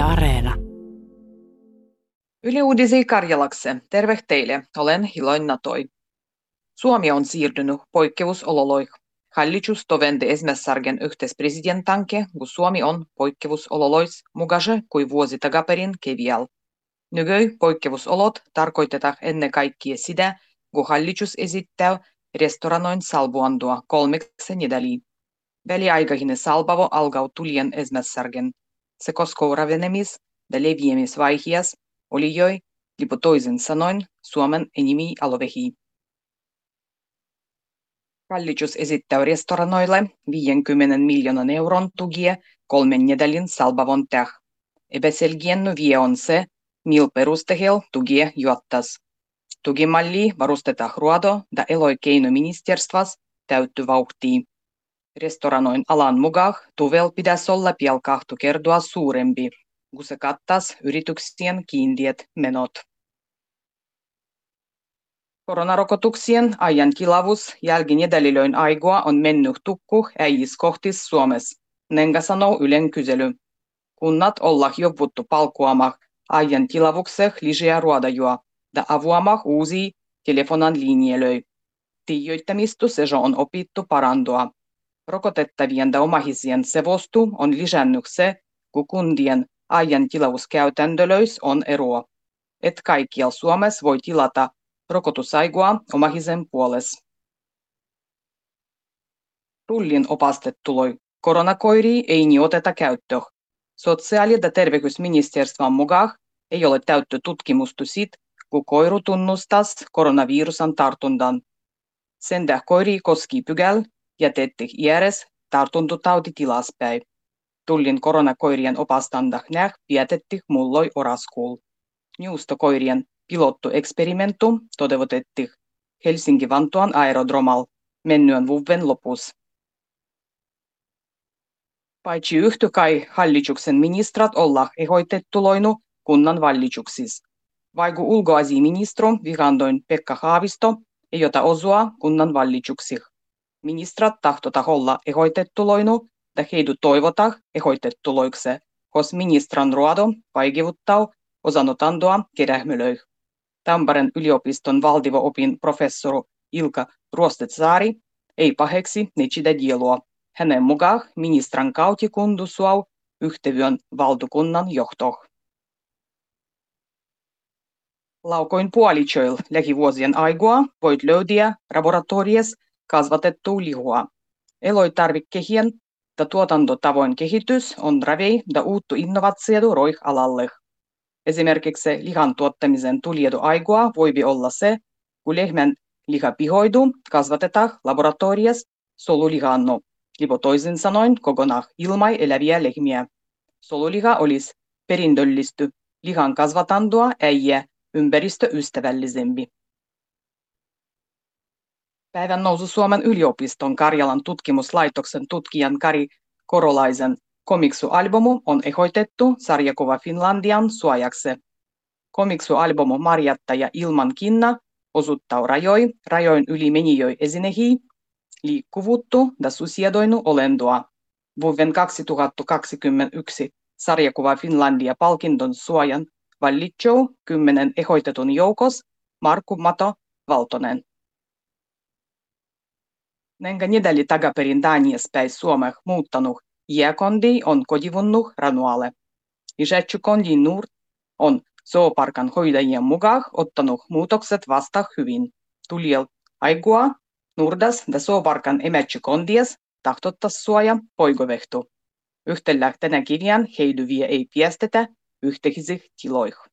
Yle Areena. Yle Uudisi Karjalakse. Terve teille. Olen Hiloin Natoi. Suomi on siirtynyt poikkeusololoihin. Hallitus tovendi ensimmäisargen yhteispresidentanke, kun Suomi on poikkeusololois mukase kuin vuosi takaperin kevial. Nykyi poikkeusolot tarkoitetaan ennen kaikkea sitä, kun hallitus esittää restoranoin salvuandua kolmeksi nedäliin. Väliaikainen salpavo alkaa tulien ensimmäisargen. Se koskee ravenemis- ja leviämisvaiheessa oli joi, lipo toisin sanoen Suomen enimi alovehi. Hallitus esittää restoranoille 50 miljoonan euron tukia kolmen nedälin salbavon täh. Epäselgien vie on se, mil perusteella tukia juottas. Tukimalli varustetaan ruodo ja eloikeinoministerstvas täytty vauhtiin. Restoranoin alan mukaan tuvel pitäisi olla pian kahtu kertoa suurempi, kun se kattas yrityksien kiintiet menot. Koronarokotuksien ajan kilavus jälkinedälilöin aigoa on mennyt tukku äijis kohti Suomessa. Nenga sanoo Ylen kysely. Kunnat olla jo vuttu palkkuamah ajan kilavukseh lisää ruodajua ja avuamah uusia telefonan linjelöi. Tiijoittamistu se on opittu parandua. Rokotettavien ja omahisien sevostu on lisännyt se, kun kundien ajan tilauskäytäntölöis on eroa. Et kaikkialla Suomessa voi tilata rokotusaigua omahisen puolessa. Tullin opastettuloi koronakoiria ei niin oteta käyttöön. Sosiaali- ja terveysministeriön mukaan ei ole täyttä tutkimusta siitä, kun koiru tunnustas koronavirusan tartunnan. Sen koiri koski pykäl jätetti iäres tartuntatautitilaspäin. Tullin koronakoirien opastandah näh vietetti mulloi oraskuul. Juustokoirien pilottueksperimentum toteutettiin Helsinki-Vantuan aerodromal mennyen vuoden lopussa. Paitsi yhtä kai hallituksen ministrat olla ehoitettuloinu kunnan vallituksissa. Vaiku ulkoasiaministro vihandoin Pekka Haavisto ei ota osua kunnan vallituksih. Ministrat tahtota olla ehoitettuloinu ja heidu toivota ehoitettuloikse, kos ministran ruodo vaikivuttaa osanotandoa kerähmölöih. Tampereen yliopiston valtivo-opin professori Ilka Ruostetsaari ei paheksi nechida dielua. Hänen mukaan ministran kauti kundusuau yhtevyön valtukunnan johtoh. Laukoin puolichoil lähivuosien aigua voit löytää laboratorias kasvatettua lihua. Eloitarvikkehien ja tuotantotavoin kehitys on ravei ja uuttu innovaatioidu roih alalle. Esimerkiksi lihan tuottamisen tuliedoaigua voi olla se, kun lehmän lihapihoidu kasvatetaan laboratorias solulihanno, lipo toisin sanoen kokonaan ilmai eläviä lehmiä. Soluliha olisi perindöllisty lihan kasvatantoa äijä ympäristöystävällisempi. Päivän nousu Suomen yliopiston Karjalan tutkimuslaitoksen tutkijan Kari Korolaisen komiksualbumu on ehdotettu sarjakuva Finlandian suojaksi. Komiksualbumu Marjatta ja Ilman Kinna osuttaa rajoi, rajoin yli menijoi esinehi, liikkuvuuttu ja susiedoinu olentoa. Vuoden 2021 sarjakuva Finlandia palkinton suojan vallitsou kymmenen ehdotetun joukos Markku Mato Valtonen. Nenga nedäli takaperin Danias päin Suomeh muuttanut Jääkondi on kodivunnuh ranuale. Lisäksi kondin nuur on zooparkan hoidajien mukaan ottanut muutokset vasta hyvin. Tuliel aigua nurdas ja zooparkan emätsi kondies tahtottas suoja poigovehtu. Yhtellä tänä kirjan heidyviä ei viestetä yhteisih tiloih.